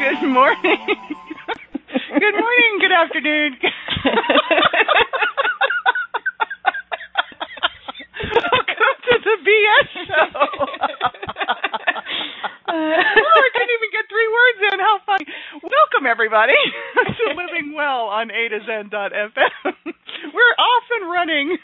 Good morning. good morning, good afternoon. Welcome to the BS show. oh, I couldn't even get three words in. How funny. Welcome, everybody, to Living Well on A to Zen.fm. We're off and running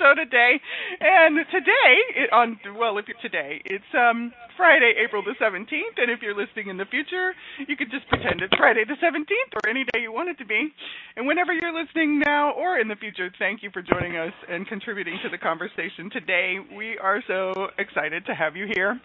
our show today. And today, it, on well, if it's today, it's um Friday, April the 17th, and if you're listening in the future, you could just pretend it's Friday the 17th or any day you want it to be. And whenever you're listening now or in the future, thank you for joining us and contributing to the conversation today. We are so excited to have you here.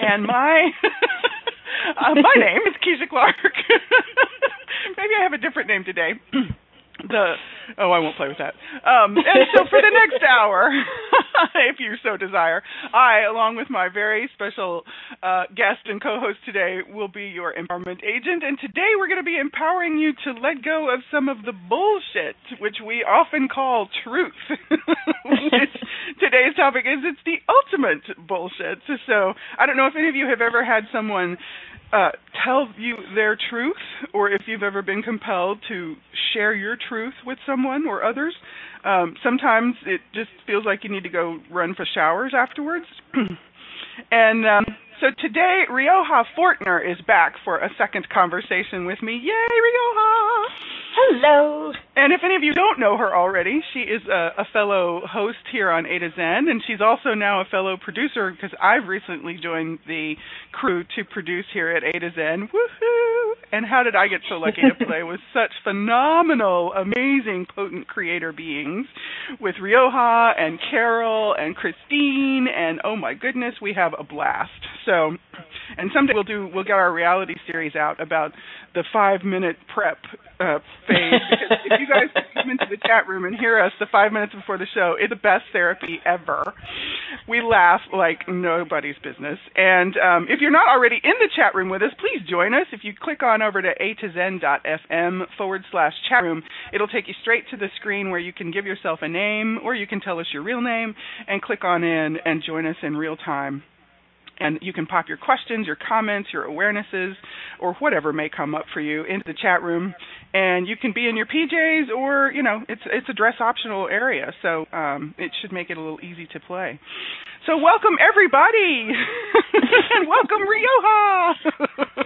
And my uh, my name is Keisha Clark. Maybe I have a different name today. the oh, I won't play with that. Um, and so for the next hour, if you so desire, I, along with my very special uh, guest and co-host today, will be your empowerment agent. And today we're going to be empowering you to let go of some of the bullshit, which we often call truth. today's topic is it's the ultimate bullshit. So I don't know if any of you have ever had someone uh, tell you their truth, or if you've ever been compelled to share your truth with someone or others. Um, sometimes it just feels like you need to go run for showers afterwards. and um, so today, Rioha Fortner is back for a second conversation with me. Yay, Rioha! Hello. And if any of you don't know her already, she is a, a fellow host here on A to Zen, and she's also now a fellow producer because I've recently joined the crew to produce here at A to Zen. Woohoo! And how did I get so lucky to play with such phenomenal, amazing, potent creator beings with Rioha and Carol and Christine, and oh my goodness, we have a blast. So, and someday we'll do we'll get our reality series out about the five minute prep uh, phase. Because if you guys come into the chat room and hear us the five minutes before the show, it's the best therapy ever. We laugh like nobody's business. And um, if you're not already in the chat room with us, please join us. If you click on over to a to zen.fm forward slash chat room, it'll take you straight to the screen where you can give yourself a name or you can tell us your real name and click on in and join us in real time and you can pop your questions, your comments, your awarenesses, or whatever may come up for you into the chat room. And you can be in your PJs, or you know, it's it's a dress optional area, so um, it should make it a little easy to play. So welcome everybody, and welcome Rioha.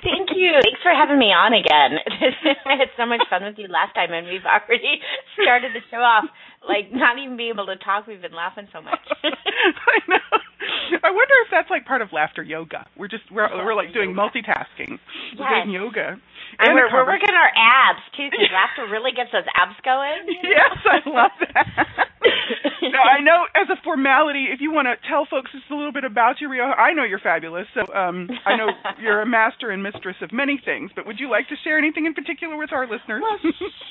Thank you. Thanks for having me on again. I had so much fun with you last time, and we've already started the show off like not even being able to talk. We've been laughing so much. I know. I wonder if that's like part of laughter yoga. We're just we're we're like doing multitasking. We're yes. doing yoga. And, and we're, we're working our abs too, because laughter really gets those abs going. Yes, I love that. Now I know as a formality, if you want to tell folks just a little bit about you, Rio, I know you're fabulous. So um, I know you're a master and mistress of many things. But would you like to share anything in particular with our listeners? Well,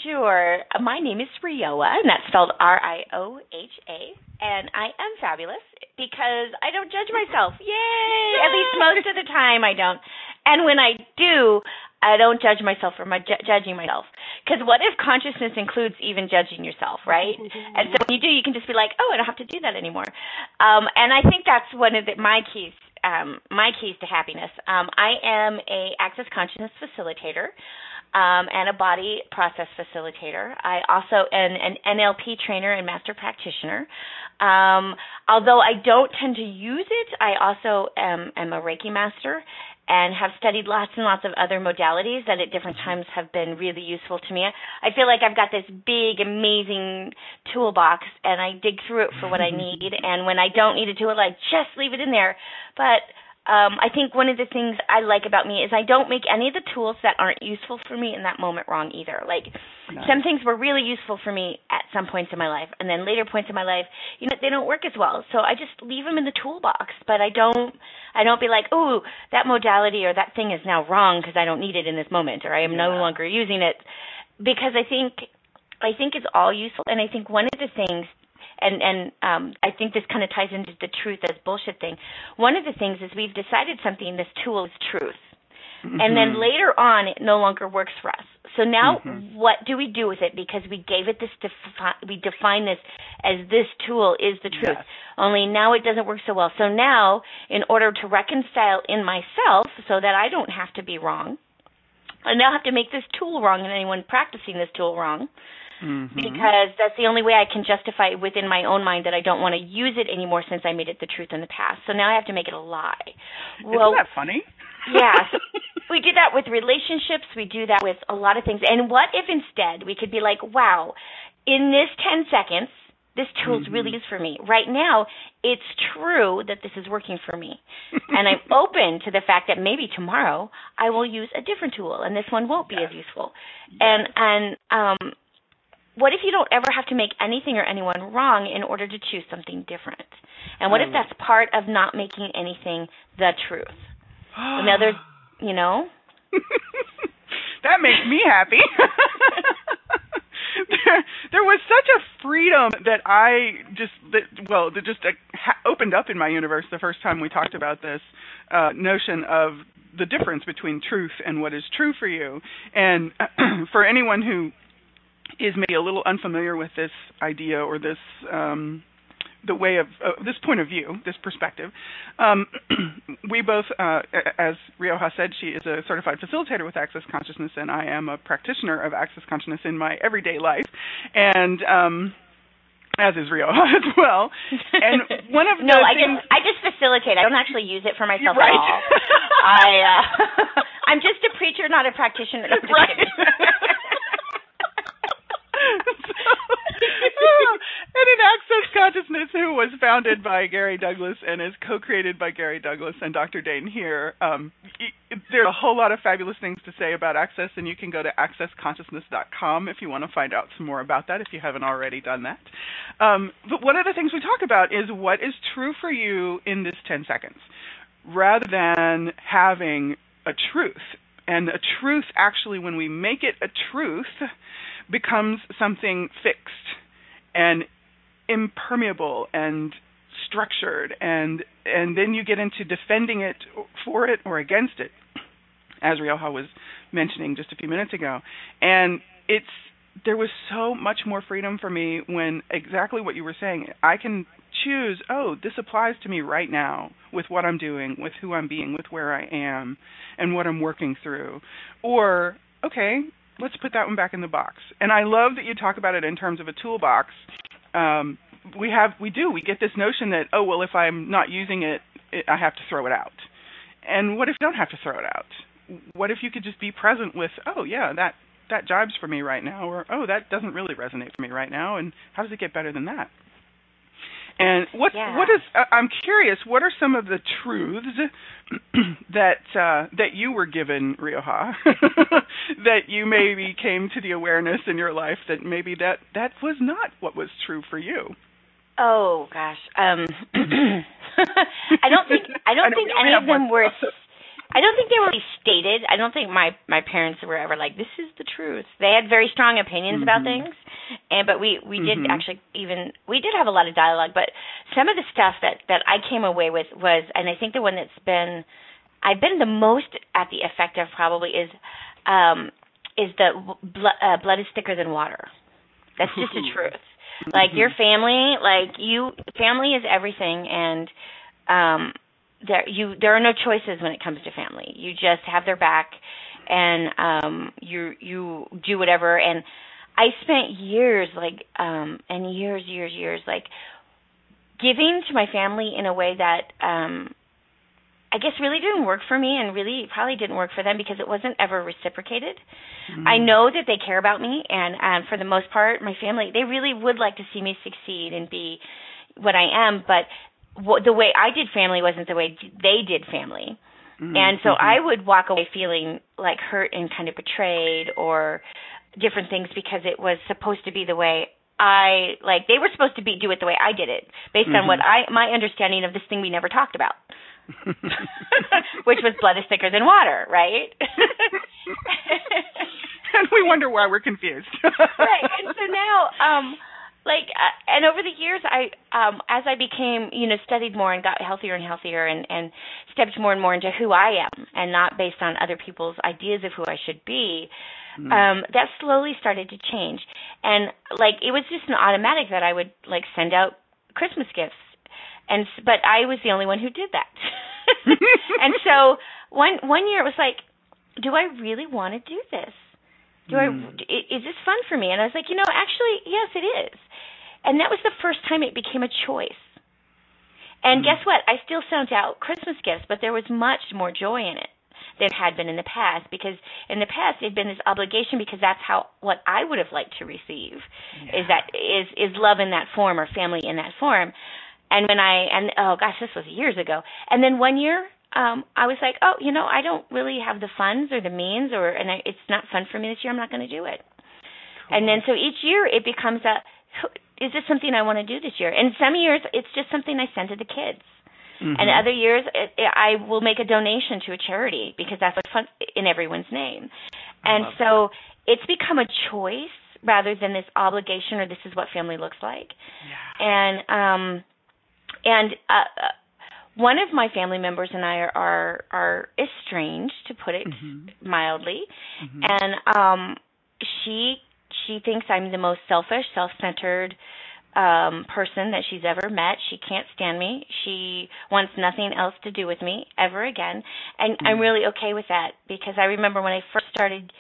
sure. My name is Rioha, and that's spelled R I O H A, and I am fabulous because I don't judge myself. Yay! Yay! At least most of the time I don't. And when I do, I don't judge myself for my ju- judging myself. Because what if consciousness includes even judging yourself, right? and so when you do, you can just be like, oh, I don't have to do that anymore. Um, and I think that's one of the, my keys. Um, my keys to happiness. Um, I am a access consciousness facilitator um, and a body process facilitator. I also am an NLP trainer and master practitioner. Um, although I don't tend to use it, I also am, am a Reiki master and have studied lots and lots of other modalities that at different mm-hmm. times have been really useful to me. I feel like I've got this big, amazing toolbox, and I dig through it for what I mm-hmm. need. And when I don't need a tool, I just leave it in there. But um, I think one of the things I like about me is I don't make any of the tools that aren't useful for me in that moment wrong either. Like nice. some things were really useful for me at some points in my life, and then later points in my life, you know, they don't work as well. So I just leave them in the toolbox, but I don't I don't be like, "Oh, that modality or that thing is now wrong because I don't need it in this moment or I am yeah. no longer using it." Because I think I think it's all useful and I think one of the things and and um, I think this kind of ties into the truth as bullshit thing. One of the things is we've decided something. This tool is truth, mm-hmm. and then mm-hmm. later on it no longer works for us. So now, mm-hmm. what do we do with it? Because we gave it this, defi- we define this as this tool is the truth. Yes. Only now it doesn't work so well. So now, in order to reconcile in myself, so that I don't have to be wrong, I now have to make this tool wrong and anyone practicing this tool wrong. Mm-hmm. Because that's the only way I can justify within my own mind that I don't want to use it anymore since I made it the truth in the past. So now I have to make it a lie. Well, Isn't that funny? yeah. we do that with relationships. We do that with a lot of things. And what if instead we could be like, wow, in this 10 seconds, this tool mm-hmm. really is for me. Right now, it's true that this is working for me. and I'm open to the fact that maybe tomorrow I will use a different tool and this one won't be yes. as useful. Yes. And and um what if you don't ever have to make anything or anyone wrong in order to choose something different? And what if that's part of not making anything the truth? Another, you know. that makes me happy. there, there was such a freedom that I just that well that just uh, ha- opened up in my universe the first time we talked about this uh, notion of the difference between truth and what is true for you. And for anyone who is maybe a little unfamiliar with this idea or this um, the way of uh, this point of view, this perspective. Um, we both, uh, as Rioha said, she is a certified facilitator with Access Consciousness, and I am a practitioner of Access Consciousness in my everyday life. And um, as is Rioha as well. And one of no, the I just I just facilitate. I don't actually use it for myself right. at all. I uh, I'm just a preacher, not a practitioner. No, right. And in Access Consciousness, who was founded by Gary Douglas and is co-created by Gary Douglas and Dr. Dain Heer. um, there's a whole lot of fabulous things to say about Access, and you can go to accessconsciousness.com if you want to find out some more about that if you haven't already done that. Um, but one of the things we talk about is what is true for you in this 10 seconds, rather than having a truth. And a truth, actually, when we make it a truth, becomes something fixed and impermeable and structured and and then you get into defending it for it or against it as Rioha was mentioning just a few minutes ago and it's there was so much more freedom for me when exactly what you were saying I can choose oh this applies to me right now with what I'm doing with who I'm being with where I am and what I'm working through or okay let's put that one back in the box. And I love that you talk about it in terms of a toolbox. Um, we have we do we get this notion that oh well if I'm not using it, it I have to throw it out. And what if you don't have to throw it out? What if you could just be present with oh yeah that that jibes for me right now or oh that doesn't really resonate for me right now and how does it get better than that? And what yeah. what is I'm curious, what are some of the truths that uh, that you were given, Rioha, that you maybe came to the awareness in your life that maybe that that was not what was true for you? Oh gosh, um, I don't think I don't I think any of them were I don't think they were really stated. I don't think my my parents were ever like, "This is the truth." They had very strong opinions mm-hmm. about things, and but we we mm-hmm. did actually even we did have a lot of dialogue. But some of the stuff that that I came away with was, and I think the one that's been I've been the most at the effect of probably is um is the blood uh, blood is thicker than water. That's just the truth. Like your family, like you, family is everything, and um there you there are no choices when it comes to family. You just have their back and um you you do whatever and I spent years like um and years years years like giving to my family in a way that um I guess really didn't work for me and really probably didn't work for them because it wasn't ever reciprocated. Mm-hmm. I know that they care about me and and for the most part my family they really would like to see me succeed and be what I am, but the way I did family wasn't the way they did family. Mm-hmm. And so mm-hmm. I would walk away feeling like hurt and kind of betrayed or different things because it was supposed to be the way I like they were supposed to be do it the way I did it based mm-hmm. on what I my understanding of this thing we never talked about. which was blood is thicker than water, right? and we wonder why we're confused. right. And so now, um, like, uh, and over the years, I, um, as I became, you know, studied more and got healthier and healthier, and and stepped more and more into who I am, and not based on other people's ideas of who I should be. Mm. Um, that slowly started to change, and like it was just an automatic that I would like send out Christmas gifts, and but I was the only one who did that. and so one one year it was like, do I really want to do this? Do. I is this fun for me? And I was like, you know, actually, yes, it is. And that was the first time it became a choice. And mm. guess what? I still sent out Christmas gifts, but there was much more joy in it than had been in the past because in the past it had been this obligation because that's how what I would have liked to receive yeah. is that is is love in that form or family in that form. And when I and oh gosh, this was years ago. And then one year um I was like, "Oh, you know, I don't really have the funds or the means or and I, it's not fun for me this year. I'm not going to do it." Cool. And then so each year it becomes a is this something I want to do this year? And some years it's just something I send to the kids. Mm-hmm. And other years it, it, I will make a donation to a charity because that's what's fun in everyone's name. and so that. it's become a choice rather than this obligation or this is what family looks like. Yeah. And um and uh, uh one of my family members and I are are, are estranged, to put it mm-hmm. mildly, mm-hmm. and um, she she thinks I'm the most selfish, self-centered um person that she's ever met. She can't stand me. She wants nothing else to do with me ever again. And mm-hmm. I'm really okay with that because I remember when I first started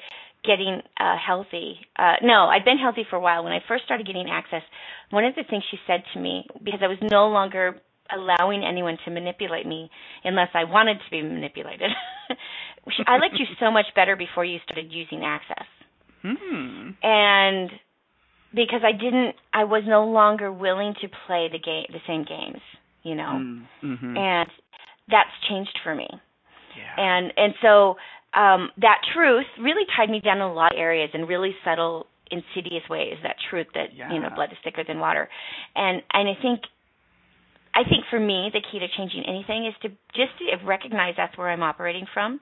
getting uh healthy. Uh no, I'd been healthy for a while. When I first started getting access, one of the things she said to me because I was no longer allowing anyone to manipulate me unless I wanted to be manipulated. I liked you so much better before you started using access. Hmm. And because I didn't I was no longer willing to play the game the same games, you know. Mm, mm-hmm. And that's changed for me. Yeah. And and so um that truth really tied me down in a lot of areas in really subtle insidious ways that truth that yeah. you know blood is thicker than water and and i think I think for me, the key to changing anything is to just to recognize that's where I'm operating from,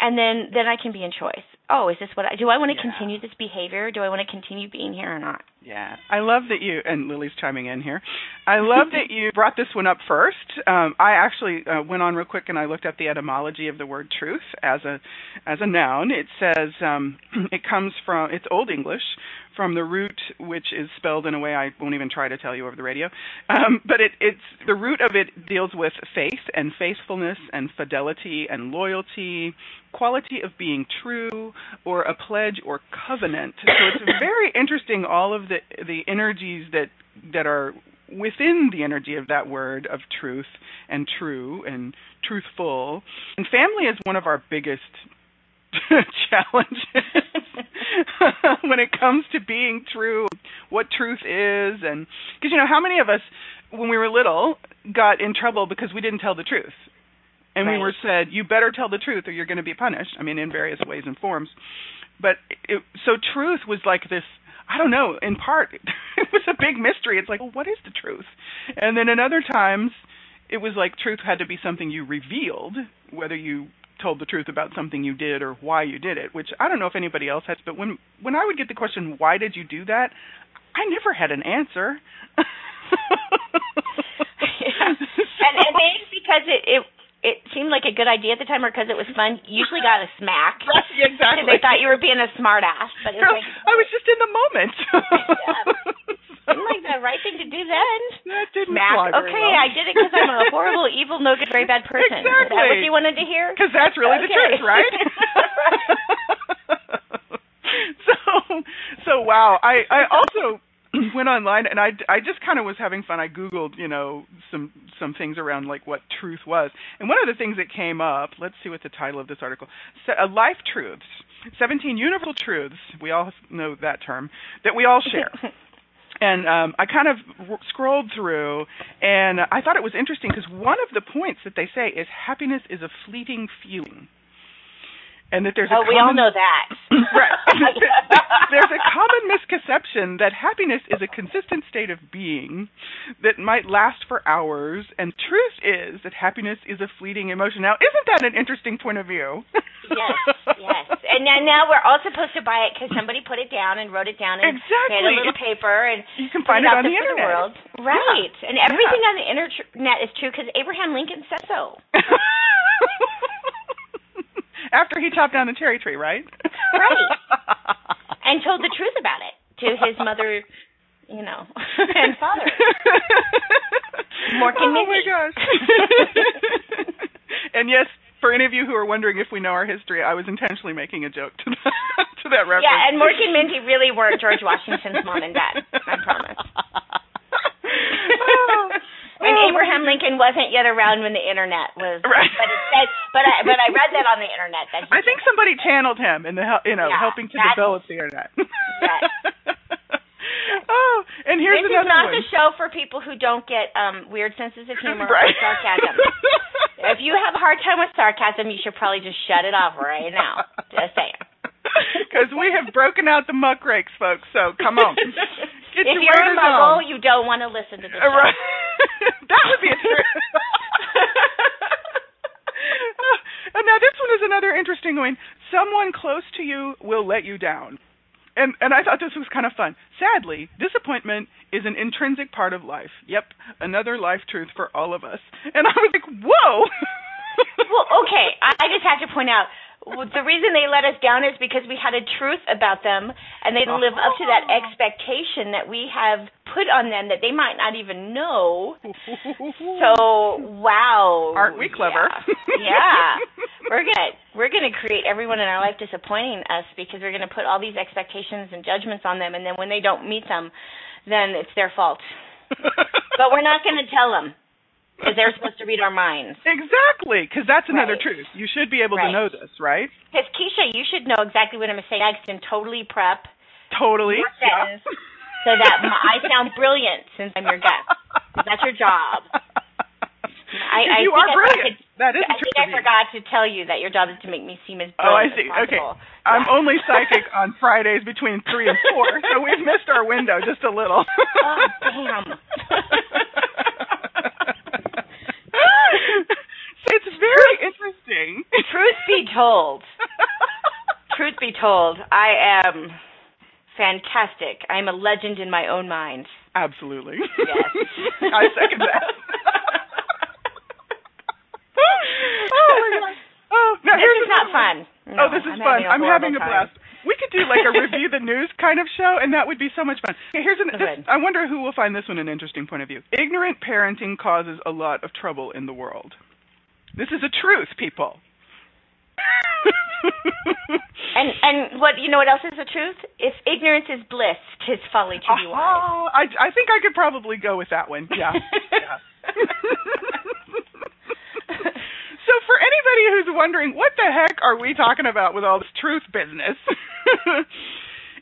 and then then I can be in choice. Oh, is this what I do? I want to yeah. continue this behavior? Do I want to continue being here or not? Yeah, I love that you and Lily's chiming in here. I love that you brought this one up first. Um, I actually uh, went on real quick and I looked up the etymology of the word truth as a as a noun. It says um, it comes from it's Old English from the root, which is spelled in a way I won't even try to tell you over the radio. Um, but it, it's the root of it deals with faith and faithfulness and fidelity and loyalty, quality of being true, or a pledge or covenant. So it's very interesting. All of the the energies that that are within the energy of that word of truth and true and truthful. And family is one of our biggest challenges when it comes to being true, what truth is, and because you know how many of us, when we were little, got in trouble because we didn't tell the truth, and right. we were said, "You better tell the truth, or you're going to be punished." I mean, in various ways and forms. But it, so truth was like this. I don't know. In part, it was a big mystery. It's like, well, what is the truth? And then in other times, it was like truth had to be something you revealed, whether you told the truth about something you did or why you did it, which I don't know if anybody else has, but when when I would get the question, why did you do that? I never had an answer. yeah. And, and maybe because it, it it seemed like a good idea at the time or because it was fun, usually got a smack. Right, exactly. They thought you were being a smartass, but it was like I was just in the moment. yeah. Seemed like the right thing to do then. That didn't smack. okay, well. I did it because I'm a horrible, evil, no good, very bad person. Exactly. Is that what you wanted to hear? Because that's really okay. the truth, right? so, so wow. I I also went online and I, I just kind of was having fun. I googled, you know, some some things around like what truth was, and one of the things that came up. Let's see what the title of this article. Uh, Life truths, seventeen universal truths. We all know that term that we all share. And um, I kind of scrolled through, and I thought it was interesting because one of the points that they say is happiness is a fleeting feeling. And that there's oh, a we all know that. right. there's a common misconception that happiness is a consistent state of being that might last for hours, and truth is that happiness is a fleeting emotion. Now, isn't that an interesting point of view? yes, yes. And now, now we're all supposed to buy it because somebody put it down and wrote it down and exactly. made a little paper and you can find it it on the internet. the world. Right. Yeah. And everything Yeah. on the internet is true because Abraham Lincoln said so. After he chopped down the cherry tree, right? Right. and told the truth about it to his mother, you know, and father. Mork and oh my gosh. and yes, for any of you who are wondering if we know our history, I was intentionally making a joke to that, to that reference. Yeah, and Mork and Mindy really were George Washington's mom and dad. I promise. Oh. And Oh, Abraham Lincoln wasn't yet around when the internet was. Right. But it said, but I, but I read that on the internet that. I think somebody channeled him in the you know Yeah, helping to develop the internet. Yes. oh, and here's this another is not one. the show for people who don't get um weird senses of humor right. or sarcasm. if you have a hard time with sarcasm, you should probably just shut it off right now. Just saying. Because we have broken out the muck rakes, folks. So come on, if you're a muggle, you don't want to listen to this. Uh, right. that would be a true. and now this one is another interesting one. Someone close to you will let you down. And and I thought this was kind of fun. Sadly, disappointment is an intrinsic part of life. Yep, another life truth for all of us. And I was like, "Whoa." well, okay. I, I just have to point out the reason they let us down is because we had a truth about them, and they didn't live up to that Oh. expectation that we have put on them that they might not even know. So, wow. Aren't we clever? Yeah. yeah. We're gonna we're gonna create everyone in our life disappointing us because we're gonna put all these expectations and judgments on them, and then when they don't meet them, then it's their fault. But we're not gonna tell them because they're supposed to read our minds. Exactly, because that's another Right. truth. You should be able to know this, right? Because Keisha, you should know exactly what I'm gonna say next and totally prep Totally. Yeah. so that I sound brilliant since I'm your guest. that's your job. I, I you are I brilliant. that is I think I forgot to tell you that your job is to make me seem as Oh, I see. Okay. possible. I'm only psychic on Fridays between three and four, so we've missed our window just a little. Oh, damn. it's very interesting. Truth be told, truth be told, I am fantastic. I'm a legend in my own mind. Absolutely. Yes. I second that. oh my gosh. Oh, now this is not fun. Oh, no, oh, this is I'm fun. Having I'm having a blast. We could do like a review the news kind of show, and that would be so much fun. Okay, here's an. This. I wonder who will find this one an interesting point of view. Ignorant parenting causes a lot of trouble in the world. This is a truth, people. And and what you know what else is the truth? If ignorance is bliss, tis folly to be wise. Oh, I I think I could probably go with that one. Yeah. yeah. so for anybody who's wondering what the heck are we talking about with all this truth business?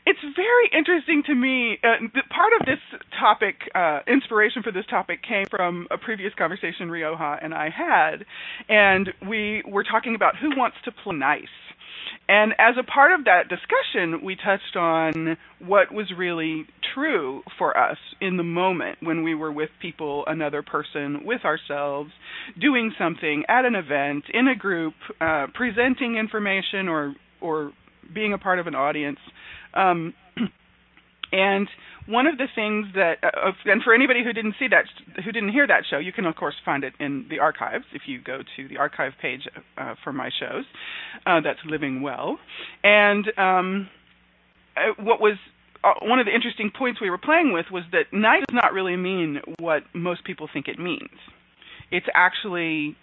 it's very interesting to me. Uh, part of this topic, uh, inspiration for this topic, came from a previous conversation Rioha and I had, and we were talking about who wants to play nice. And as a part of that discussion, we touched on what was really true for us in the moment when we were with people, another person, with ourselves, doing something at an event, in a group, uh, presenting information or or being a part of an audience. Um, and one of the things that, uh, and for anybody who didn't see that, who didn't hear that show, you can of course find it in the archives if you go to the archive page uh, for my shows. Uh, that's Living Well, and um, uh, what was uh, one of the interesting points we were playing with was that nice does not really mean what most people think it means. It's actually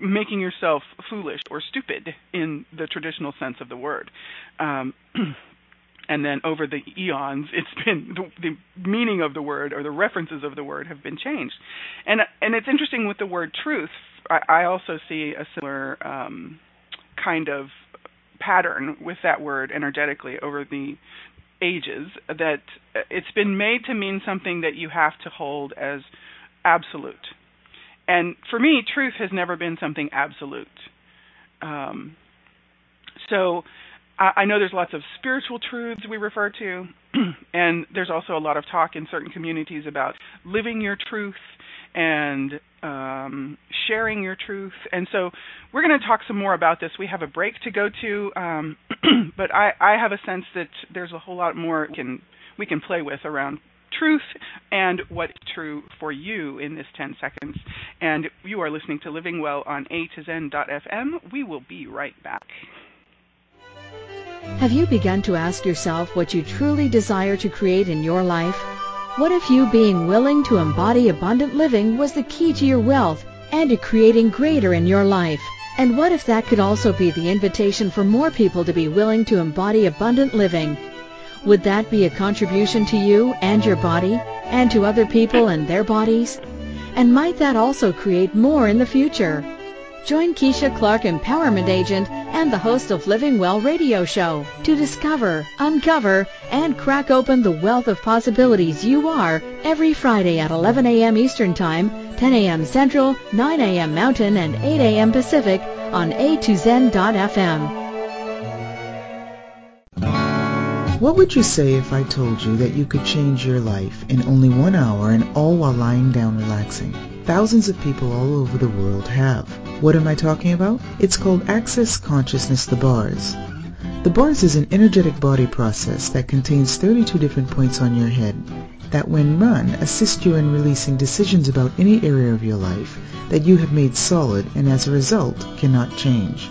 making yourself foolish or stupid in the traditional sense of the word. Um, and then over the eons, it's been the, the meaning of the word or the references of the word have been changed. And and it's interesting with the word truth. I, I also see a similar um, kind of pattern with that word energetically over the ages that it's been made to mean something that you have to hold as absolute. And for me, truth has never been something absolute. Um, So I know there's lots of spiritual truths we refer to, and there's also a lot of talk in certain communities about living your truth and um, sharing your truth. And so we're going to talk some more about this. We have a break to go to, um, but I, I have a sense that there's a whole lot more we can we can play with around truth and what's true for you in this 10 seconds. And you are listening to Living Well on A to Zen.fm. We will be right back. Have you begun to ask yourself what you truly desire to create in your life? What if you being willing to embody abundant living was the key to your wealth and to creating greater in your life? And what if that could also be the invitation for more people to be willing to embody abundant living? Would that be a contribution to you and your body and to other people and their bodies? And might that also create more in the future? Join Keisha Clark, Empowerment Agent and the host of Living Well radio show to discover, uncover, and crack open the wealth of possibilities you are every Friday at 11 a.m. Eastern Time, 10 a.m. Central, 9 a.m. Mountain, and 8 a.m. Pacific on a2zen.fm. What would you say if I told you that you could change your life in only one hour and all while lying down relaxing? Thousands of people all over the world have. What am I talking about? It's called Access Consciousness The Bars. The bars is an energetic body process that contains 32 different points on your head that when run assist you in releasing decisions about any area of your life that you have made solid and as a result cannot change.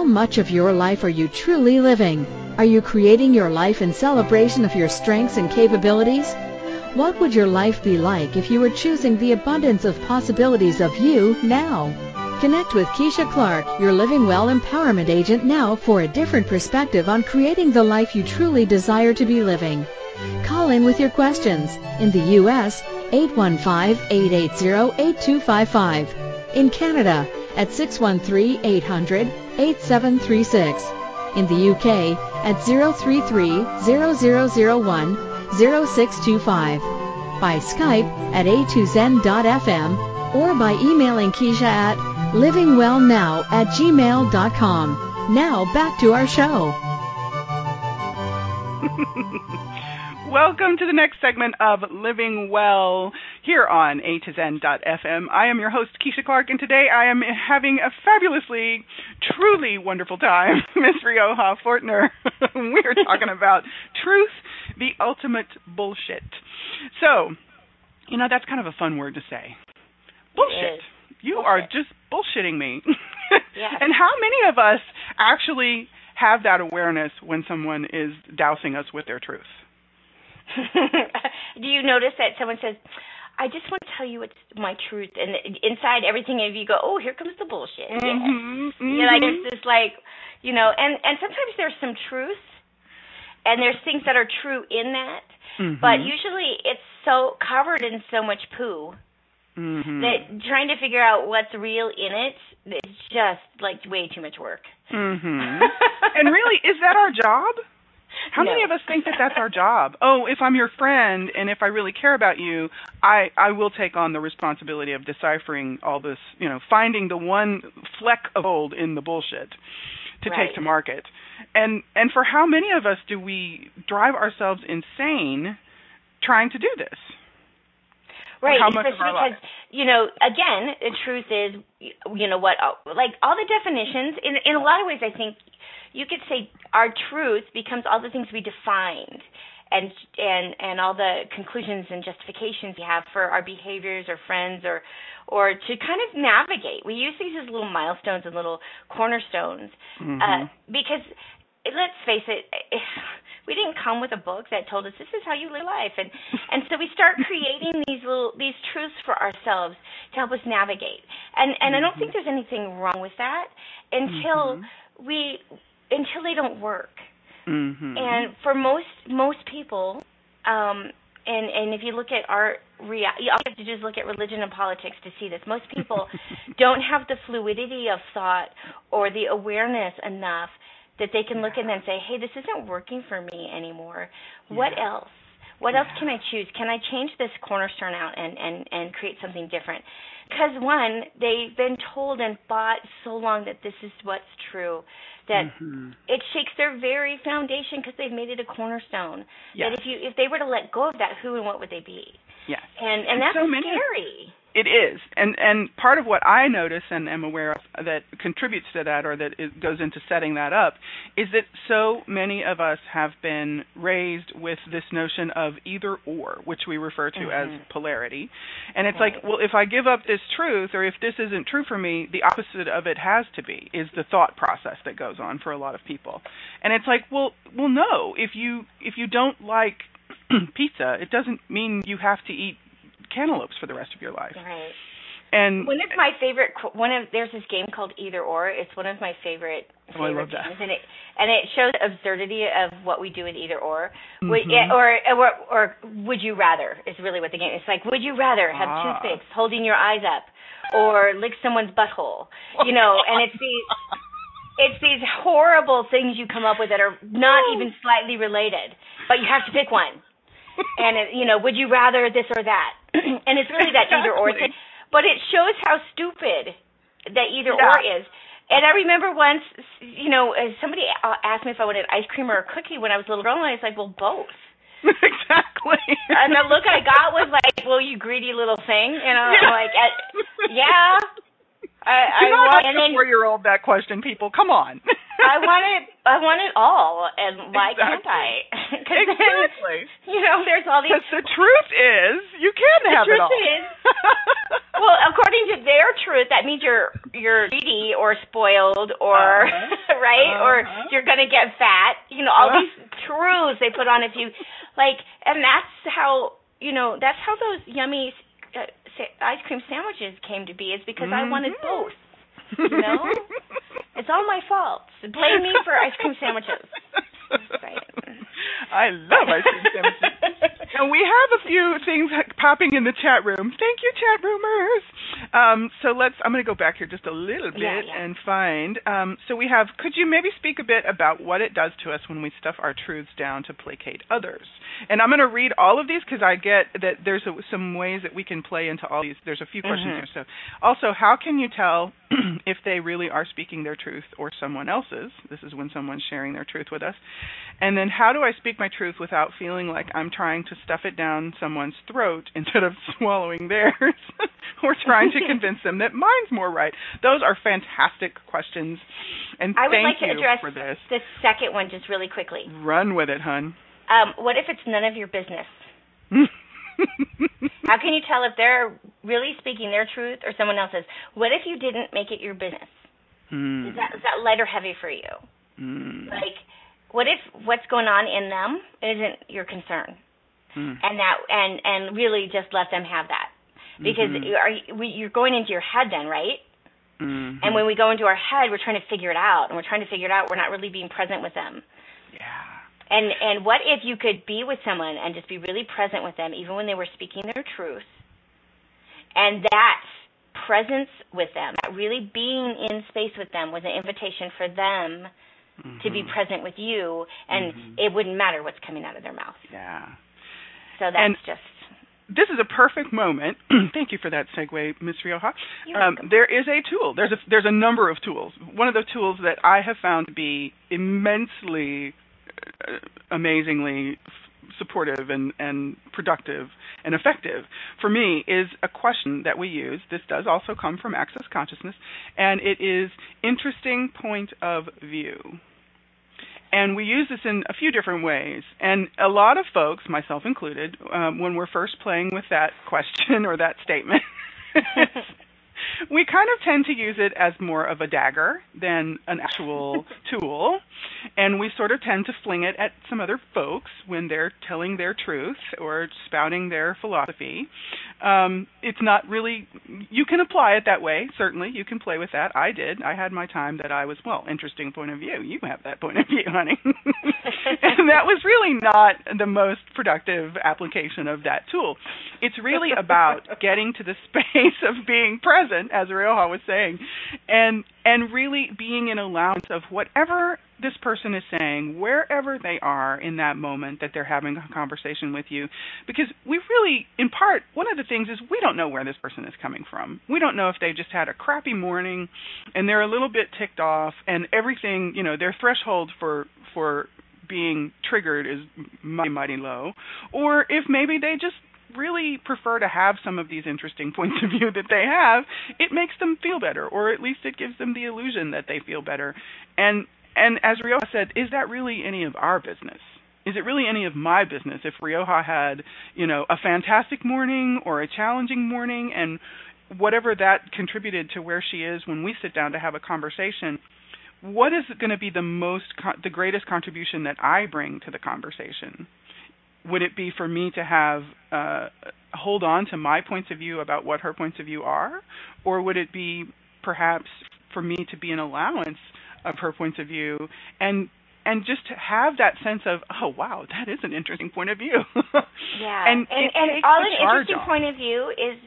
How much of your life are you truly living? Are you creating your life in celebration of your strengths and capabilities? What would your life be like if you were choosing the abundance of possibilities of you now? Connect with Keisha Clark, your Living Well Empowerment Agent now for a different perspective on creating the life you truly desire to be living. Call in with your questions. In the U.S., 815-880-8255. In Canada, at 613-800-8736. In the UK, at 033-0001 0625, by Skype at a2zen.fm, or by emailing Keisha at livingwellnow at gmail.com. Now back to our show. Welcome to the next segment of Living Well here on A to Zen.fm. I am your host, Keisha Clark, and today I am having a fabulously, truly wonderful time. Miss Rioha Fortner. we are talking about truth, the ultimate bullshit. So, you know, that's kind of a fun word to say. Bullshit. You bullshit. are just bullshitting me. yes. And how many of us actually have that awareness when someone is dousing us with their truth? Do you notice that someone says, I just want to tell you what's my truth, and inside everything of you go, oh, here comes the bullshit. Mm-hmm, yes. mm-hmm. You know, like it's just like, you know, and and sometimes there's some truth, and there's things that are true in that, mm-hmm. but usually it's so covered in so much poo mm-hmm. that trying to figure out what's real in it is just like way too much work. Mm-hmm. and really, is that our job? How No. many of us think that that's our job? Oh, if I'm your friend and if I really care about you, I I will take on the responsibility of deciphering all this, you know, finding the one fleck of gold in the bullshit to Right. take to market. And and for how many of us do we drive ourselves insane trying to do this? Right, how much of especially our because you know, again, the truth is, you know what, like all the definitions. In in a lot of ways, I think you could say our truth becomes all the things we defined, and and and all the conclusions and justifications we have for our behaviors or friends or or to kind of navigate. We use these as little milestones and little cornerstones Mhm. uh, because let's face it. We didn't come with a book that told us this is how you live life, and and so we start creating these little these truths for ourselves to help us navigate. And and I don't think there's anything wrong with that until we until they don't work. Mm-hmm. And for most most people, um, and and if you look at our rea- you have to just look at religion and politics to see this. Most people don't have the fluidity of thought or the awareness enough that they can look at and say, "Hey, this isn't working for me anymore. What else? What else can I choose? Can I change this cornerstone out and and and create something different?" Because one, they've been told and thought so long that this is what's true that Mhm. it shakes their very foundation because they've made it a cornerstone. Yes. That if you if they were to let go of that, who and what would they be? Yes. And and And that's so many- scary. It is, and and part of what I notice and am aware of that contributes to that, or that it goes into setting that up, is that so many of us have been raised with this notion of either or, which we refer to as Mhm. polarity, and it's Right. like, well, if I give up this truth, or if this isn't true for me, the opposite of it has to be, is the thought process that goes on for a lot of people, and it's like, well, well, no, if you if you don't like pizza, it doesn't mean you have to eat cantaloupes for the rest of your life. Right. And One of my favorite qu- one of there's this game called Either Or. It's one of my favorite Oh, I favorite love that. games, and it and it shows the absurdity of what we do in Either Or. Would, Mhm. or, or or would you rather is really what the game. It's like would you rather have Ah. toothpicks holding your eyes up, or lick someone's butthole? You know, and it's these it's these horrible things you come up with that are not even slightly related, but you have to pick one. And it, you know, would you rather this or that? and it's really that either or thing. But it shows how stupid that either Yeah. or is. And I remember once, you know, uh, somebody uh, asked me if I wanted ice cream or a cookie when I was a little girl, and I was like, well, both. exactly. And the look I got was like, well, you greedy little thing. And I'm Yeah. like, yeah. I, I Do not want, a four-year-old that question, people. Come on. I want it. I want it all, and why can't Exactly. Then, exactly. you know, there's all these. Because the truth is, you can The have it truth all. is- Well, according to their truth, that means you're you're greedy or spoiled or Uh-huh. right or Uh-huh. you're gonna get fat. You know, all Uh-huh. these truths they put on if you like, and that's how you know that's how those yummy sa- ice cream sandwiches came to be. Is because I wanted Mhm. both. You know? It's all my fault. Blame me for ice cream sandwiches. Right. I love ice cream sandwiches. and we have a few things popping in the chat room. Thank you, chat roomers. Um, so let's. I'm going to go back here just a little bit Yeah, yeah. and find. Um, so we have. Could you maybe speak a bit about what it does to us when we stuff our truths down to placate others? And I'm going to read all of these because I get that there's a, some ways that we can play into all these. There's a few questions Mhm. here. So, also, how can you tell if they really are speaking their truth or someone else's? This is when someone's sharing their truth with us. And then how do I speak my truth without feeling like I'm trying to stuff it down someone's throat instead of swallowing theirs or trying to convince them that mine's more right? Those are fantastic questions. And I would thank like to you address for this. the second one just really quickly. Run with it, hun. Um, what if it's none of your business? How can you tell if they're really speaking their truth or someone else's? What if you didn't make it your business? Hmm. Is that is that light or heavy for you? Hmm. Like, what if what's going on in them isn't your concern, Hmm. and that and and really just let them have that because Mhm. you are we, you're going into your head then, right? Mhm. And when we go into our head, we're trying to figure it out, and we're trying to figure it out. We're not really being present with them. yeah. And and what if you could be with someone and just be really present with them, even when they were speaking their truth, and that presence with them, that really being in space with them, was an invitation for them to be Mhm. present with you, and Mhm. it wouldn't matter what's coming out of their mouth. Yeah. So that's And- just this is a perfect moment. Thank you for that segue, Ms. Rioha. Um, there is a tool. There's a there's a number of tools. One of the tools that I have found to be immensely, uh, amazingly f- supportive and and productive and effective for me is a question that we use. This does also come from Access Consciousness, and it is interesting point of view. And we use this in a few different ways. And a lot of folks, myself included, um, when we're first playing with that question or that statement, we kind of tend to use it as more of a dagger than an actual tool. And we sort of tend to fling it at some other folks when they're telling their truth or spouting their philosophy. um, it's not really. You can apply it that way. Certainly, you can play with that. I did. I had my time that I was well. Interesting point of view. You have that point of view, honey. and that was really not the most productive application of that tool. It's really about getting to the space of being present, as Rioha was saying, and and really being in allowance of whatever this person is saying, wherever they are in that moment that they're having a conversation with you. Because we really, in part, one of the things is we don't know where this person is coming from. We don't know if they just had a crappy morning and they're a little bit ticked off and everything, you know, their threshold for for being triggered is mighty mighty low, or if maybe they just really prefer to have some of these interesting points of view that they have, it makes them feel better, or at least it gives them the illusion that they feel better. And and as Rioha said, is that really any of our business? Is it really any of my business if Rioha had, you know, a fantastic morning or a challenging morning and whatever that contributed to where she is when we sit down to have a conversation? What is going to be the most, the greatest contribution that I bring to the conversation? Would it be for me to have uh, hold on to my points of view about what her points of view are, or would it be perhaps for me to be an allowance of her points of view and and just to have that sense of oh wow that is an interesting point of view yeah and and, and all an interesting off. point of view is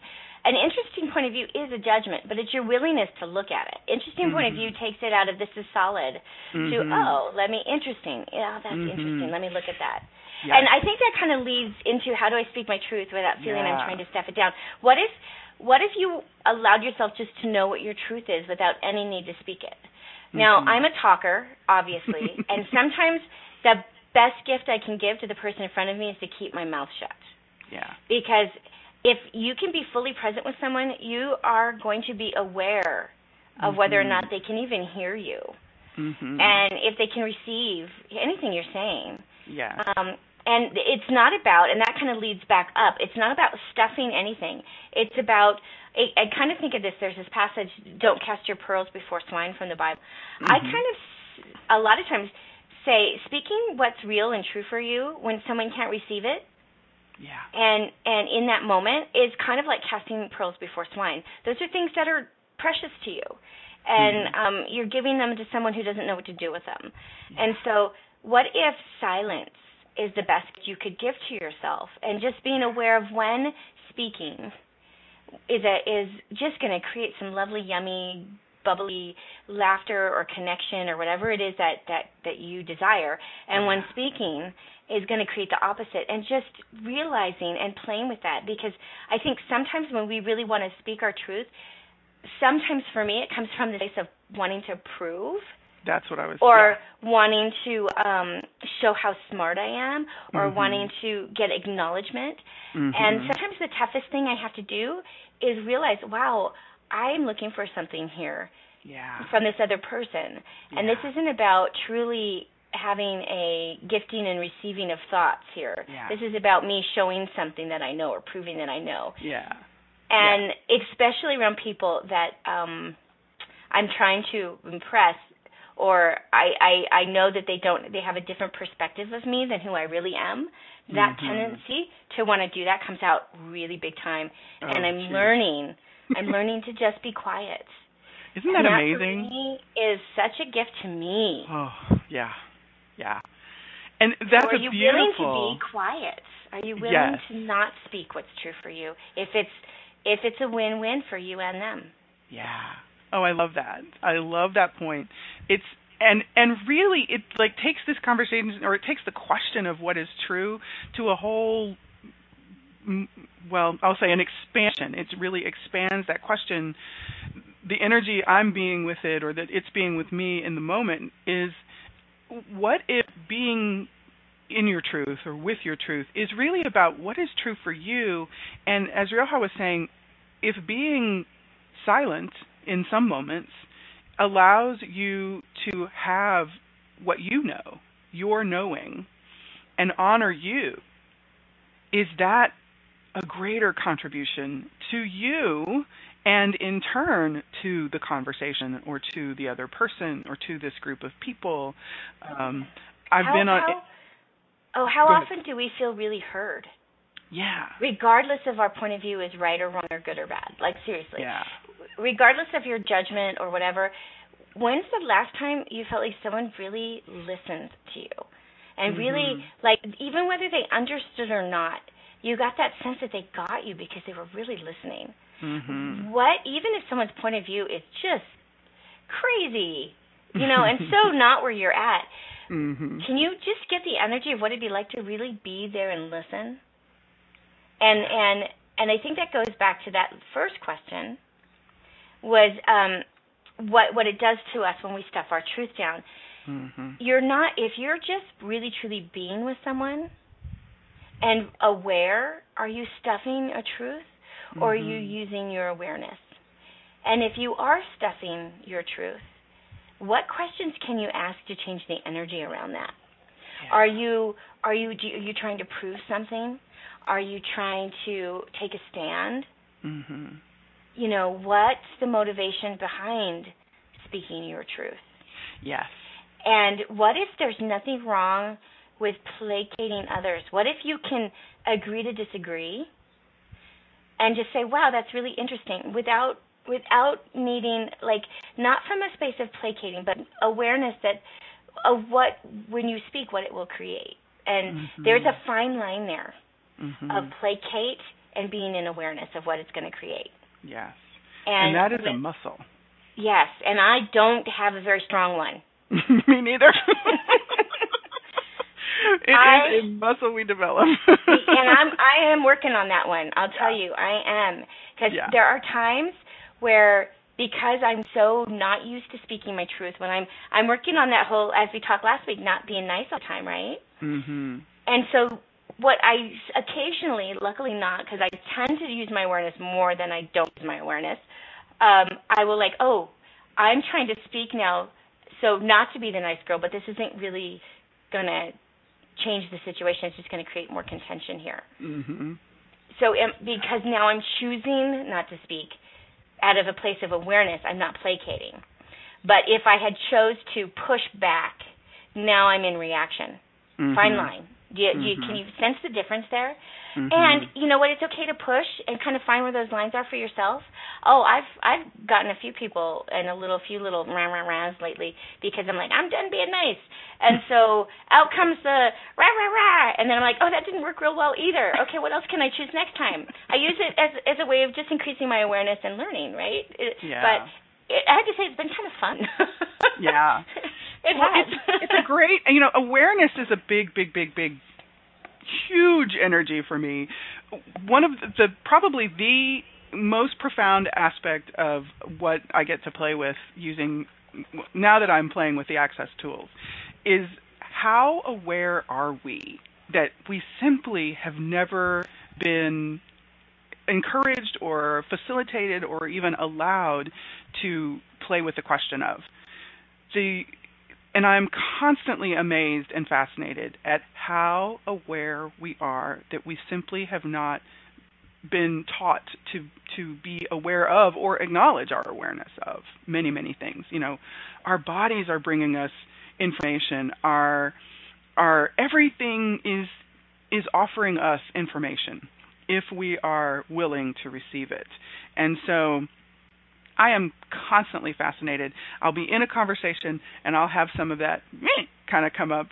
an interesting point of view is a judgment, but it's your willingness to look at it. Interesting mm-hmm. point of view takes it out of this is solid mm-hmm. to oh, let me interesting. Yeah, that's mm-hmm. interesting. Let me look at that. And I think that kind of leads into how do I speak my truth without feeling yeah. I'm trying to stuff it down. What if what if you allowed yourself just to know what your truth is without any need to speak it? Now, mm-hmm. I'm a talker, obviously, and sometimes the best gift I can give to the person in front of me is to keep my mouth shut. Yeah. Because if you can be fully present with someone, you are going to be aware of mm-hmm. whether or not they can even hear you. Mm-hmm. And if they can receive anything you're saying. Yeah. Um, and it's not about, and that kind of leads back up. It's not about stuffing anything. It's about. I, I kind of think of this. There's this passage, "Don't cast your pearls before swine" from the Bible. Mm-hmm. I kind of, a lot of times, say speaking what's real and true for you when someone can't receive it yeah. And and in that moment is kind of like casting pearls before swine. Those are things that are precious to you. And mm-hmm. um you're giving them to someone who doesn't know what to do with them. Yeah. And so what if silence is the best you could give to yourself. And just being aware of when speaking is a is just going to create some lovely yummy bubbly laughter or connection or whatever it is that that that you desire. And when speaking is going to create the opposite. And just realizing and playing with that. Because i think sometimes when we really want to speak our truth sometimes for me it comes from the place of wanting to prove that's what I was. Or yeah. wanting to um show how smart I am, or mm-hmm. wanting to get acknowledgment. Mm-hmm. And sometimes the toughest thing I have to do is realize, wow, I'm looking for something here yeah. from this other person. Yeah. And this isn't about truly having a gifting and receiving of thoughts here. This is about me showing something that I know or proving that I know. Yeah. And especially around people that um I'm trying to impress or I, I I know that they don't they have a different perspective of me than who I really am. That mm-hmm. tendency to want to do that comes out really big time. Oh, and I'm geez. learning I'm learning to just be quiet. Isn't that, that amazing? For me is such a gift to me. Oh, yeah. Yeah. And that's Are you beautiful. willing to be quiet? Are you willing yes. to not speak what's true for you? If it's if it's a win-win for you and them. Yeah. Oh, I love that. I love that point. It's and and really it like takes this conversation or it takes the question of what is true to a whole well, I'll say an expansion. It really expands that question. The energy I'm being with it, or that it's being with me in the moment, is what if being in your truth or with your truth is really about what is true for you. And as Rioha was saying, if being silent in some moments allows you to have what you know, your knowing, and honor you, is that a greater contribution to you and in turn to the conversation or to the other person or to this group of people. Um, I've how, been on. How, oh, how often do we feel really heard? Yeah. Regardless of our point of view is right or wrong or good or bad. Like seriously. Yeah. Regardless of your judgment or whatever, when's the last time you felt like someone really listened to you? And really Mhm. like even whether they understood or not, you got that sense that they got you because they were really listening. Mhm. What even if someone's point of view is just crazy, you know, and so not where you're at, Mhm. can you just get the energy of what it'd be like to really be there and listen? And and and I think that goes back to that first question was um what what it does to us when we stuff our truth down. Mhm. You're not if you're just really truly being with someone and aware, are you stuffing a truth or are you Mhm. using your awareness? And if you are stuffing your truth, what questions can you ask to change the energy around that? Are you are you do, are you trying to prove something? Are you trying to take a stand? Mhm. You know, what's the motivation behind speaking your truth? Yes. And what if there's nothing wrong with placating others? What if you can agree to disagree and just say, "Wow, that's really interesting," without without needing like not from a space of placating, but awareness that of what when you speak what it will create. And Mhm. there's a fine line there Mhm. of placate and being in awareness of what it's going to create. Yes. And, And, that is a muscle. yes, and I don't have a very strong one. Me neither. It is I- a muscle we develop. and I'm I am working on that one. I'll tell you, I am because Yeah. there are times where because I'm so not used to speaking my truth when I'm I'm working on that whole as we talked last week not being nice all the time, right? mhm. And so what I occasionally, luckily not because I tend to use my awareness more than I don't use my awareness. Um I will like, "Oh, I'm trying to speak now so not to be the nice girl, but this isn't really going to change the situation. It's just going to create more contention here." Mhm. so um, because now I'm choosing not to speak out of a place of awareness, I'm not placating. But if I had chose to push back, now I'm in reaction. Mhm. Fine line. Do you, do you, can you sense the difference there? Mhm. And you know what? It's okay to push and kind of find where those lines are for yourself. Oh, I've I've gotten a few people and a little few little rah rah rahs lately because I'm like I'm done being nice, and so out comes the rah rah rah, and then I'm like, oh, that didn't work real well either. Okay, what else can I choose next time? I use it as as a way of just increasing my awareness and learning, right? It, Yeah. But it, I have to say, it's been kind of fun. Yeah. it Well, has. it's, it's a great, you know, awareness is a big, big, big, big, huge energy for me. One of the, the probably the most profound aspect of what I get to play with using now that I'm playing with the access tools is how aware are we that we simply have never been encouraged or facilitated or even allowed to play with the question of. The and I'm constantly amazed and fascinated at how aware we are that we simply have not been taught to to be aware of or acknowledge our awareness of many many things. You know our bodies are bringing us information. Our our everything is is offering us information if we are willing to receive it and so I am constantly fascinated. I'll be in a conversation and I'll have some of that kind of come up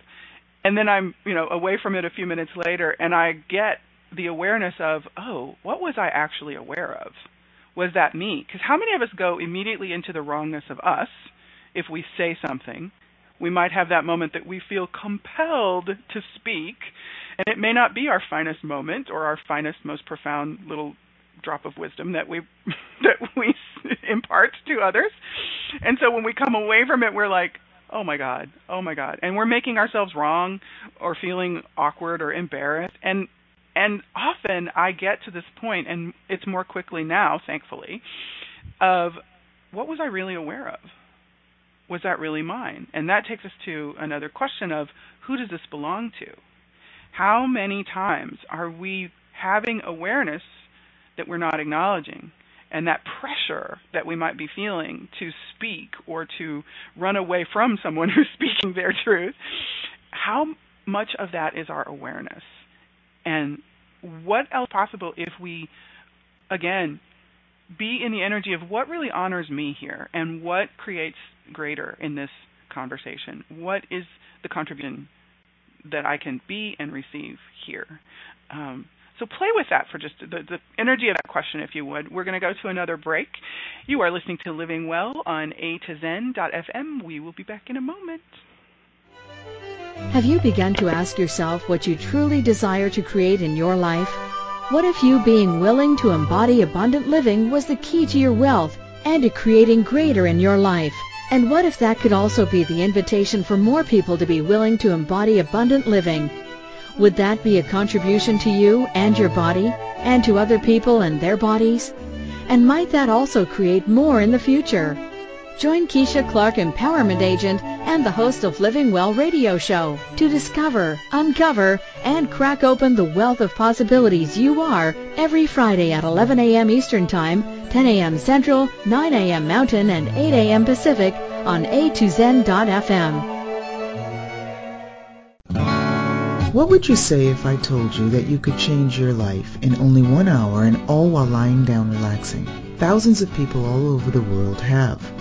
and then I'm, you know, away from it a few minutes later and I get the awareness of, oh, what was I actually aware of? Was that me? Because how many of us go immediately into the wrongness of us if we say something? We might have that moment that we feel compelled to speak, and it may not be our finest moment or our finest, most profound little drop of wisdom that we that we impart to others. And so when we come away from it, we're like, oh my god, oh my god, and we're making ourselves wrong or feeling awkward or embarrassed. And and often I get to this point, and it's more quickly now, thankfully, of what was I really aware of? Was that really mine? And that takes us to another question of who does this belong to? How many times are we having awareness that we're not acknowledging? And that pressure that we might be feeling to speak or to run away from someone who's speaking their truth, how much of that is our awareness? And what else possible if we, again, be in the energy of what really honors me here and what creates greater in this conversation? What is the contribution that I can be and receive here? Um, so play with that for just the, the, energy of that question, if you would. We're going to go to another break. You are listening to Living Well on A to Zen.fm. We will be back in a moment. Have you begun to ask yourself what you truly desire to create in your life? What if you being willing to embody abundant living was the key to your wealth and to creating greater in your life? And what if that could also be the invitation for more people to be willing to embody abundant living? Would that be a contribution to you and your body and to other people and their bodies? And might that also create more in the future? Join Keisha Clark, Empowerment Agent and the host of Living Well radio show to discover, uncover, and crack open the wealth of possibilities you are every Friday at 11 a.m. Eastern Time, 10 a.m. Central, 9 a.m. Mountain, and 8 a.m. Pacific on a2zen.fm. What would you say if I told you that you could change your life in only one hour and all while lying down relaxing? Thousands of people all over the world have.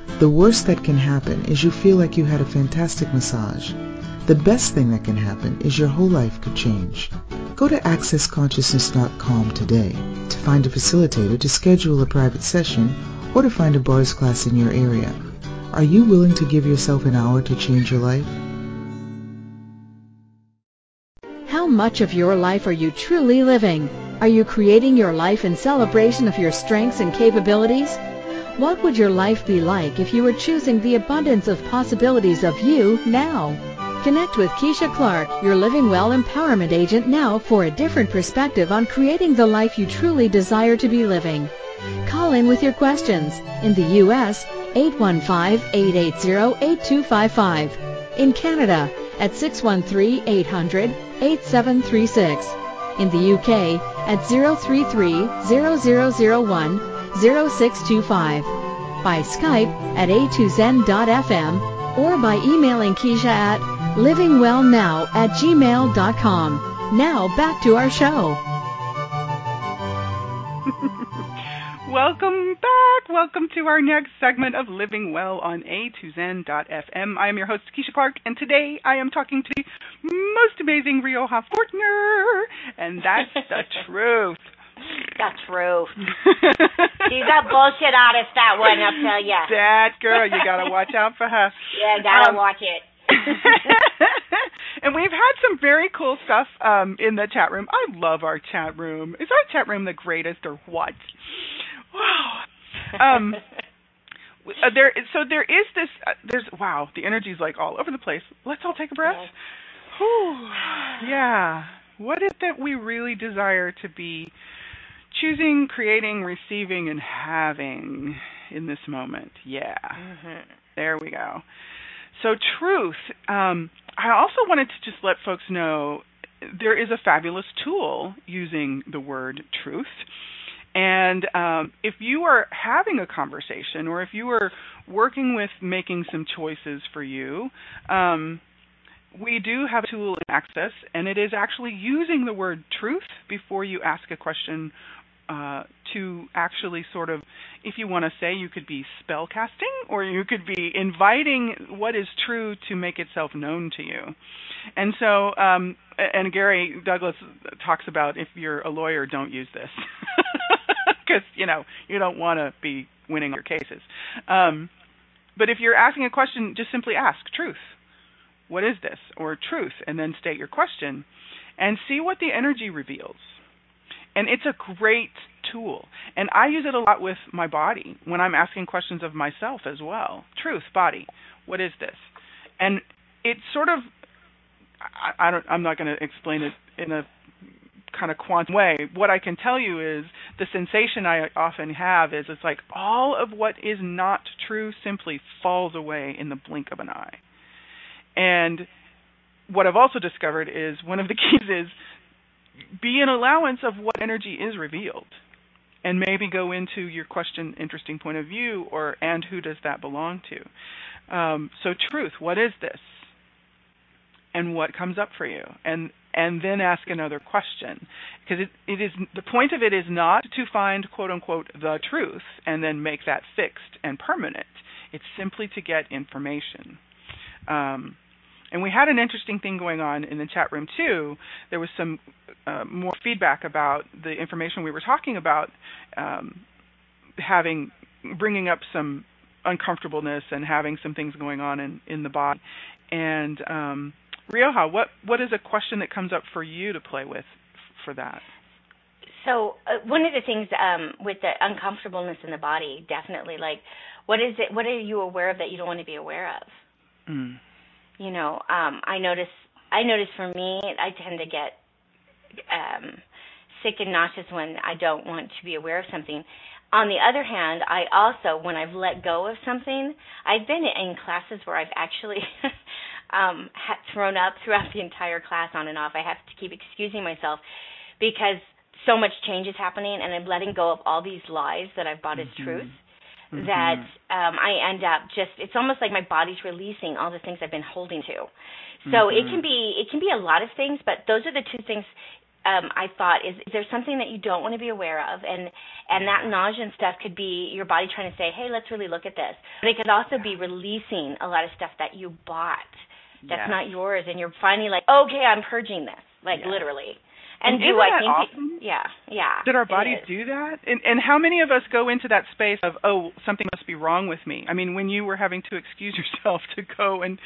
the worst that can happen is you feel like you had a fantastic massage. The best thing that can happen is your whole life could change. Go to accessconsciousness.com today to find a facilitator to schedule a private session or to find a bars class in your area. Are you willing to give yourself an hour to change your life? How much of your life are you truly living? Are you creating your life in celebration of your strengths and capabilities? What would your life be like if you were choosing the abundance of possibilities of you now? Connect with Keisha Clark, your Living Well Empowerment Agent now for a different perspective on creating the life you truly desire to be living. Call in with your questions. In the U.S., 815-880-8255. In Canada, at 613-800-8736. In the UK at 033-0001-0625. By Skype at a2zen.fm or by emailing Keisha at livingwellnow at gmail.com. Now back to our show. Welcome back. Welcome to our next segment of Living Well on A2Zen.fm. I am your host, Keisha Clark, and today I am talking to the most amazing Rioha Fortner, and that's the truth. The true. She's a bullshit artist, that one, I'll tell ya. That girl, you gotta watch out for her. Yeah, gotta um, watch it. and we've had some very cool stuff um, in the chat room. I love our chat room. Is our chat room the greatest or what? Wow. Um, uh, there, so there is this. Uh, there's wow. The energy's like all over the place. Let's all take a breath. Whew. Yeah. What is it that we really desire to be choosing, creating, receiving, and having in this moment? Yeah. Mm-hmm. There we go. So truth. Um, I also wanted to just let folks know there is a fabulous tool using the word truth. And um, if you are having a conversation or if you are working with making some choices for you, um, we do have a tool in Access, and it is actually using the word truth before you ask a question uh, to actually sort of, if you want to say, you could be spell casting or you could be inviting what is true to make itself known to you. And so, um, and Gary Douglas talks about if you're a lawyer, don't use this. because you know you don't want to be winning your cases. Um, but if you're asking a question, just simply ask truth. What is this? Or truth, and then state your question, and see what the energy reveals. And it's a great tool, and I use it a lot with my body when I'm asking questions of myself as well. Truth, body, what is this? And it's sort of I, I don't I'm not going to explain it in a kind of quantum way. What I can tell you is the sensation I often have is it's like all of what is not true simply falls away in the blink of an eye. And what I've also discovered is one of the keys is be an allowance of what energy is revealed and maybe go into your question interesting point of view or and who does that belong to? Um, so truth what is this? And what comes up for you? And and then ask another question. Because it, it is the point of it is not to find quote unquote the truth and then make that fixed and permanent. It's simply to get information. Um, and we had an interesting thing going on in the chat room too. There was some uh, more feedback about the information we were talking about, um, having bringing up some uncomfortableness and having some things going on in in the body. And um, Rioha, what what is a question that comes up for you to play with for that? So uh, one of the things um, with the uncomfortableness in the body, definitely, like, what is it? What are you aware of that you don't want to be aware of? Mm you know, um, I notice I notice for me I tend to get um sick and nauseous when I don't want to be aware of something. On the other hand, I also when I've let go of something, I've been in classes where I've actually um had thrown up throughout the entire class on and off. I have to keep excusing myself because so much change is happening and I'm letting go of all these lies that I've bought as mm-hmm. truth mm-hmm. that um I end up just it's almost like my body's releasing all the things I've been holding to. So mm-hmm. it can be it can be a lot of things, but those are the two things um, I thought is, is there something that you don't want to be aware of, and and that nausea and stuff could be your body trying to say, hey, let's really look at this. But it could also be releasing a lot of stuff that you bought that's not yours, and you're finally like, okay, I'm purging this, like literally. And, and do I think awesome? It, yeah, yeah. Did our bodies do that? And and how many of us go into that space of oh something must be wrong with me? I mean, when you were having to excuse yourself to go and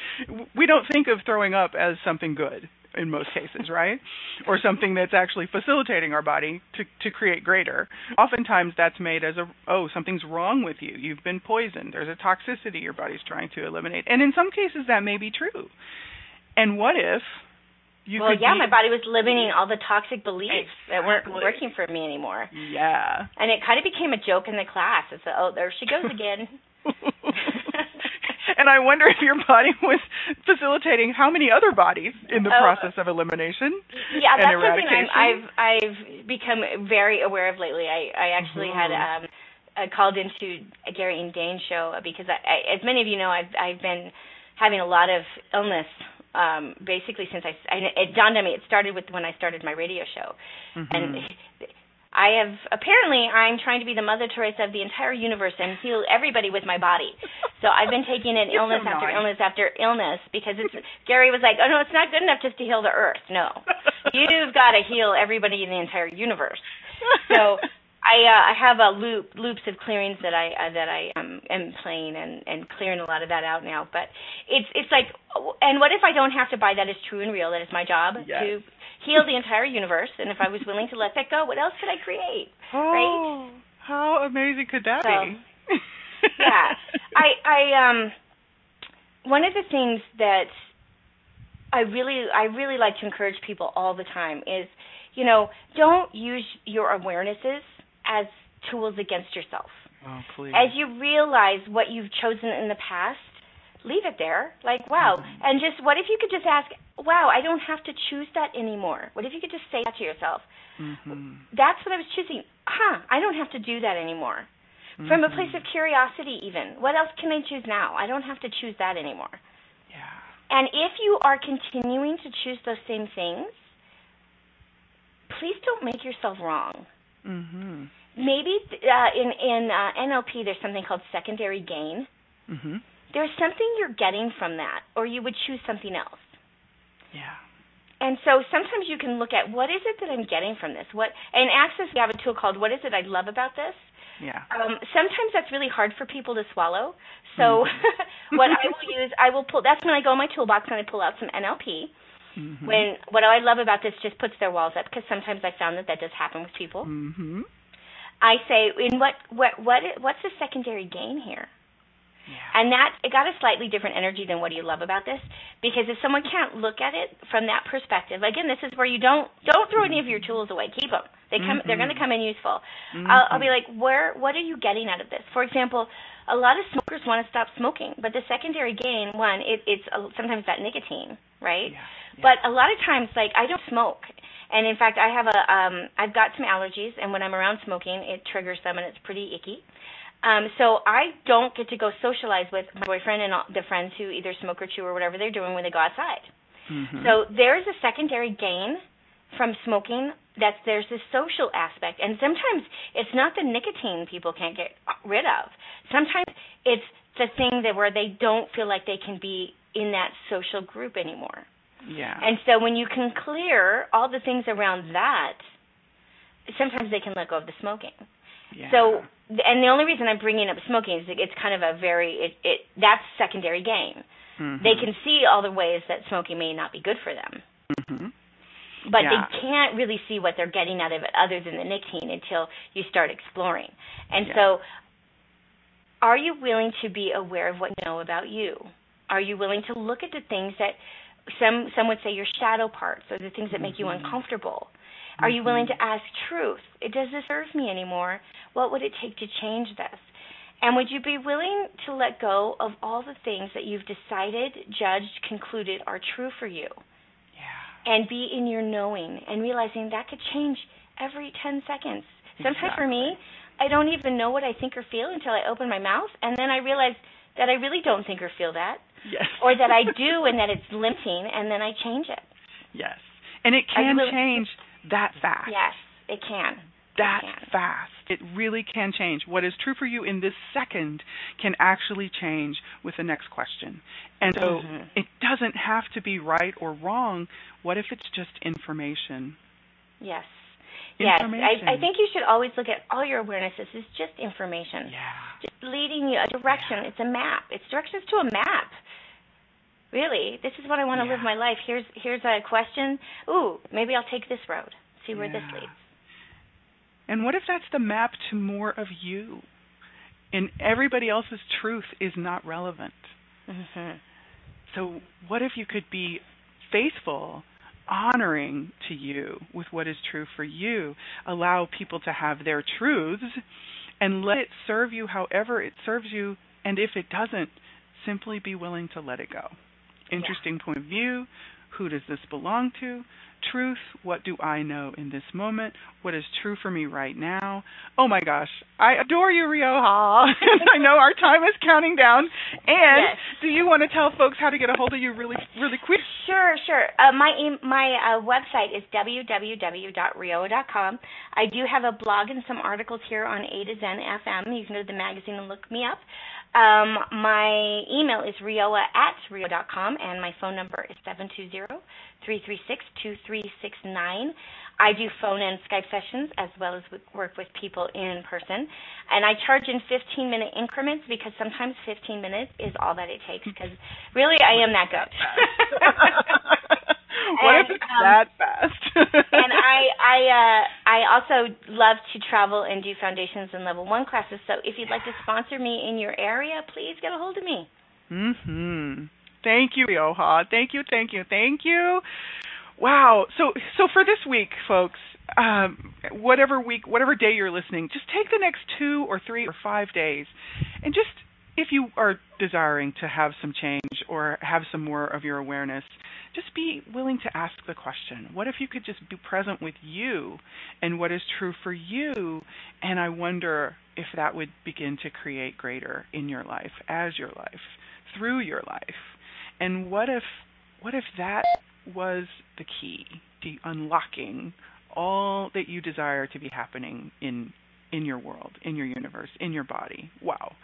we don't think of throwing up as something good in most cases, right? or something that's actually facilitating our body to to create greater. Oftentimes that's made as a oh something's wrong with you. You've been poisoned. There's a toxicity your body's trying to eliminate. And in some cases that may be true. And what if you well, yeah, be... my body was limiting all the toxic beliefs exactly. that weren't working for me anymore. Yeah. And it kind of became a joke in the class. It's like, oh, there she goes again. and I wonder if your body was facilitating how many other bodies in the oh, process of elimination. Yeah, that's something I'm, I've I've become very aware of lately. I I actually mm-hmm. had um I called into a Gary and Dain show because I, I, as many of you know, I've I've been having a lot of illness um, basically since I, I it dawned on me it started with when I started my radio show, mm-hmm. and I have apparently I'm trying to be the Mother Teresa of the entire universe and heal everybody with my body. So I've been taking in illness so after illness after illness because it's Gary was like, oh no, it's not good enough just to heal the earth. No, you've got to heal everybody in the entire universe. So I uh, I have a loop loops of clearings that I uh, that I um, am playing and and clearing a lot of that out now. But it's it's like, and what if I don't have to buy that as true and real? That is my job yes. to heal the entire universe. And if I was willing to let that go, what else could I create? Oh, right? how amazing could that so, be? yeah, I I um one of the things that I really I really like to encourage people all the time is you know don't use your awarenesses as tools against yourself. Oh, please. As you realize what you've chosen in the past, leave it there. Like, wow. Mm-hmm. And just what if you could just ask, wow, I don't have to choose that anymore. What if you could just say that to yourself? Mm-hmm. That's what I was choosing. Huh, I don't have to do that anymore. Mm-hmm. From a place of curiosity, even. What else can I choose now? I don't have to choose that anymore. Yeah. And if you are continuing to choose those same things, please don't make yourself wrong. Mm-hmm. Maybe uh, in in uh, NLP there's something called secondary gain. Mm-hmm. There's something you're getting from that, or you would choose something else. Yeah. And so sometimes you can look at what is it that I'm getting from this? What in Access we have a tool called What is it I love about this? Yeah. Um, sometimes that's really hard for people to swallow. So mm-hmm. what I will use, I will pull. That's when I go in my toolbox and I pull out some NLP. Mm-hmm. When what I love about this just puts their walls up because sometimes I found that that does happen with people. Mm-hmm. I say, in what what what what's the secondary gain here? Yeah. And that it got a slightly different energy than what do you love about this? Because if someone can't look at it from that perspective, again, this is where you don't don't throw any of your tools away. Keep them. They come. Mm-hmm. They're going to come in useful. Mm-hmm. I'll, I'll be like, where? What are you getting out of this? For example, a lot of smokers want to stop smoking, but the secondary gain, one, it, it's uh, sometimes that nicotine, right? Yeah, yeah. But a lot of times, like I don't smoke, and in fact, I have a, um, I've got some allergies, and when I'm around smoking, it triggers them, and it's pretty icky. Um, so I don't get to go socialize with my boyfriend and all the friends who either smoke or chew or whatever they're doing when they go outside. Mhm. So there's a secondary gain from smoking that there's this social aspect and sometimes it's not the nicotine people can't get rid of. Sometimes it's the thing that where they don't feel like they can be in that social group anymore. yeah. And so when you can clear all the things around that, sometimes they can let go of the smoking. yeah. So, and the only reason I'm bringing up smoking is it's kind of a very it, it that's secondary gain. Mhm. They can see all the ways that smoking may not be good for them, Mhm. but Yeah. they can't really see what they're getting out of it other than the nicotine until you start exploring. And Yeah. so, are you willing to be aware of what you know about you? Are you willing to look at the things that some some would say your shadow parts or the things that make you Mhm. uncomfortable? Are you willing Mhm. to ask truth? It Does this serve me anymore? What would it take to change this? And would you be willing to let go of all the things that you've decided, judged, concluded are true for you? Yeah. And be in your knowing and realizing that could change every 10 seconds. Sometimes for me, I don't even know what I think or feel until I open my mouth, and then I realize that I really don't think or feel that, Yes. or that I do and that it's limiting, and then I change it. Yes. And it can change that fast. Yes, it can. that can. fast. It really can change. What is true for you in this second can actually change with the next question. And so Mhm. it doesn't have to be right or wrong. What if it's just information? Yes. Yes, I, I think you should always look at all your awarenesses as just information. Yeah. Just leading you a direction. Yeah. It's a map. It's directions to a map. Really, this is what I want to Yeah. live my life. Here's here's a question. Ooh, maybe I'll take this road. See where this leads. And what if that's the map to more of you? And everybody else's truth is not relevant. Mhm. So, what if you could be faithful, honoring to you with what is true for you? Allow people to have their truths and let it serve you however it serves you. And if it doesn't, simply be willing to let it go. Interesting point of view. Who does this belong to? Truth. What do I know in this moment? What is true for me right now? Oh my gosh. I adore you, Rioha. I know our time is counting down. And Yes. do you want to tell folks how to get a hold of you really really quick? Sure, sure. Uh, my my uh, website is www.rioa.com. I do have a blog and some articles here on A to Zen FM. You can go to the magazine and look me up. Um, my email is rioa at rio.com, and my phone number is 720-336-2369. I do phone and Skype sessions as well as work with people in person. And I charge in 15 minute increments because sometimes 15 minutes is all that it takes because really I am that goat. what And, if it's um, that fast? and I I uh I also love to travel and do foundations and level 1 classes. So if you'd like to sponsor me in your area, please get a hold of me. Mhm. Thank you, Rioha. Thank you, thank you, thank you. Wow. So so for this week, folks, um, whatever week, whatever day you're listening, just take the next two or three or five days, and just if you are desiring to have some change or have some more of your awareness, just be willing to ask the question what if you could just be present with you and what is true for you? And I wonder if that would begin to create greater in your life, as your life, through your life. And what if what if that was the key to unlocking all that you desire to be happening in in your world, in your universe, in your body. Wow.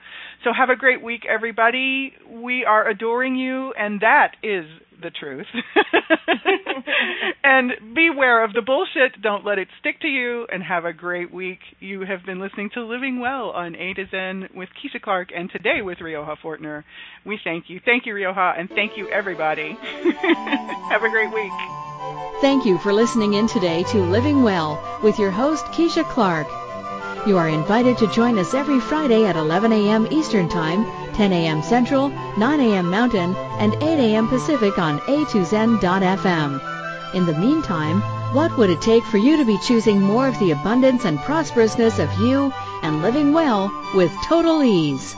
So have a great week everybody. We are adoring you and that is the truth. and beware of the bullshit. Don't let it stick to you and have a great week. You have been listening to Living Well on A to Zen with Keisha Clark and today with Rioha Fortner. We thank you. Thank you Rioha and thank you everybody. have a great week. Thank you for listening in today to Living Well with your host, Keisha Clark. You are invited to join us every Friday at 11 a.m. Eastern Time, 10 a.m. Central, 9 a.m. Mountain, and 8 a.m. Pacific on a2zen.fm. In the meantime, What would it take for you to be choosing more of the abundance and prosperousness of you and living well with total ease?